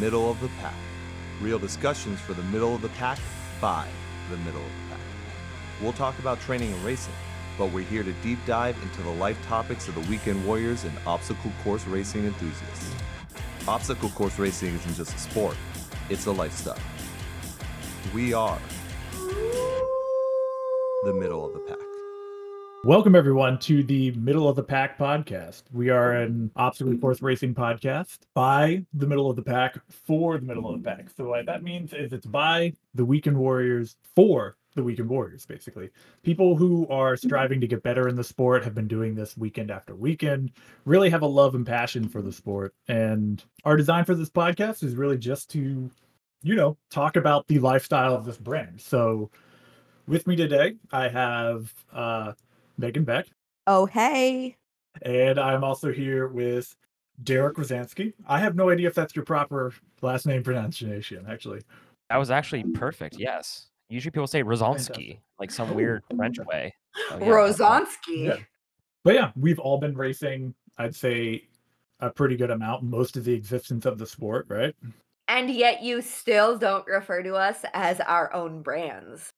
Middle of the Pack. Real discussions for the middle of the pack by the middle of the pack. We'll talk about training and racing, but we're here to deep dive into the life topics of the weekend warriors and obstacle course racing enthusiasts. Obstacle course racing isn't just a sport, it's a lifestyle. We are the middle of the pack. Welcome, everyone, to the Middle of the Pack podcast. We are an obstacle course racing podcast by the middle of the pack for the middle of the pack. So, what that means is it's by the weekend warriors for the weekend warriors, basically. People who are striving to get better in the sport have been doing this weekend after weekend, really have a love and passion for the sport. And our design for this podcast is really just to, you know, talk about the lifestyle of this brand. So, with me today, I have uh, Megan Beck, Oh, hey. and I'm also here with Derek Rosansky. I have no idea if that's your proper last name pronunciation, actually. That was actually perfect. Yes. Usually people say Rozonsky, like some oh. weird French way. So, yeah, that's all. Rozonsky. Yeah. But yeah, we've all been racing, I'd say, a pretty good amount, most of the existence of the sport, right? And yet you still don't refer to us as our own brands.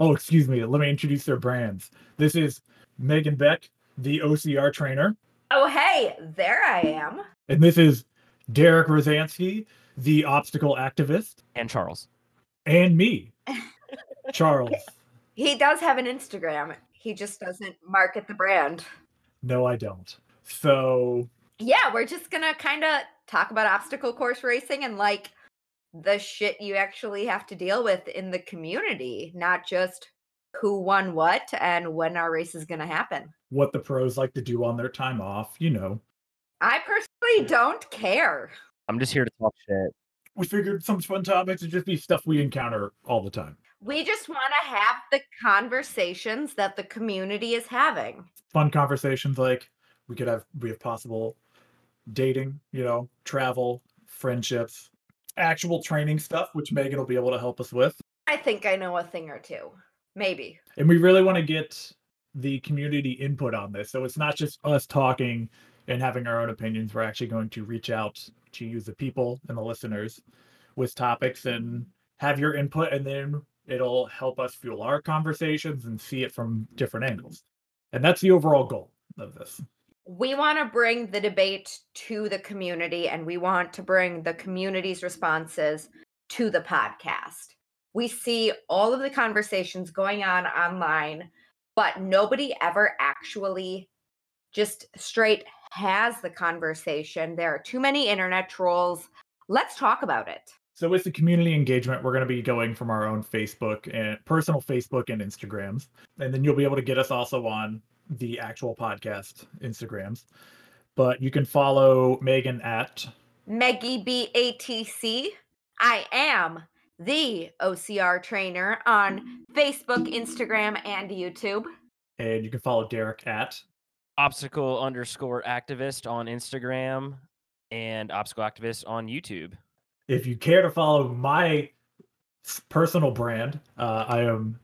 Oh, excuse me. Let me introduce their brands. This is Megan Beck, the OCR trainer, Oh, hey, there I am. and this is Derek Rosansky, the obstacle activist, And Charles. and me, Charles. He does have an Instagram. He just doesn't market the brand. No, I don't. So, Yeah, we're just going to kind of talk about obstacle course racing and like the shit you actually have to deal with in the community, not just who won what and when our race is going to happen. what the pros like to do on their time off, you know. I personally don't care. I'm just here to talk shit. We figured some fun topics would just be stuff we encounter all the time. We just want to have the conversations that the community is having. Fun conversations like we could have we have possible dating, you know, travel, friendships, actual training stuff, which Megan will be able to help us with. I think I know a thing or two. Maybe. And we really want to get the community input on this. So it's not just us talking and having our own opinions. We're actually going to reach out to you, the people and the listeners, with topics and have your input. And then it'll help us fuel our conversations and see it from different angles. And that's the overall goal of this. We want to bring the debate to the community and we want to bring the community's responses to the podcast. We see all of the conversations going on online, but nobody ever actually just straight has the conversation. There are too many internet trolls. Let's talk about it. So with the community engagement, we're going to be going from our own Facebook and personal Facebook and Instagrams. And then you'll be able to get us also on the actual podcast Instagrams. But you can follow Megan at Meggie BATC. I am the OCR trainer on Facebook, Instagram, and YouTube. and you can follow Derek at Obstacle underscore activist on Instagram and obstacle activist on YouTube. if you care to follow my personal brand, uh, I am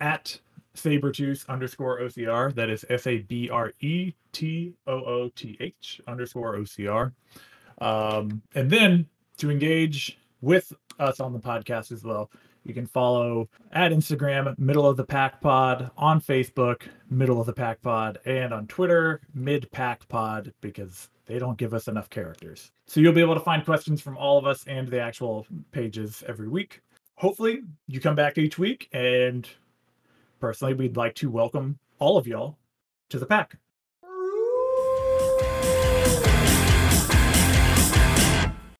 at Sabretooth underscore OCR. That is S A B R E T O O T H underscore OCR. Um, and then to engage with us on the podcast as well, you can follow at Instagram, Middle of the Pack Pod, on Facebook, Middle of the Pack Pod, and on Twitter, Mid Pack Pod, because they don't give us enough characters. So you'll be able to find questions from all of us and the actual pages every week. Hopefully, you come back each week, and personally, we'd like to welcome all of y'all to the pack.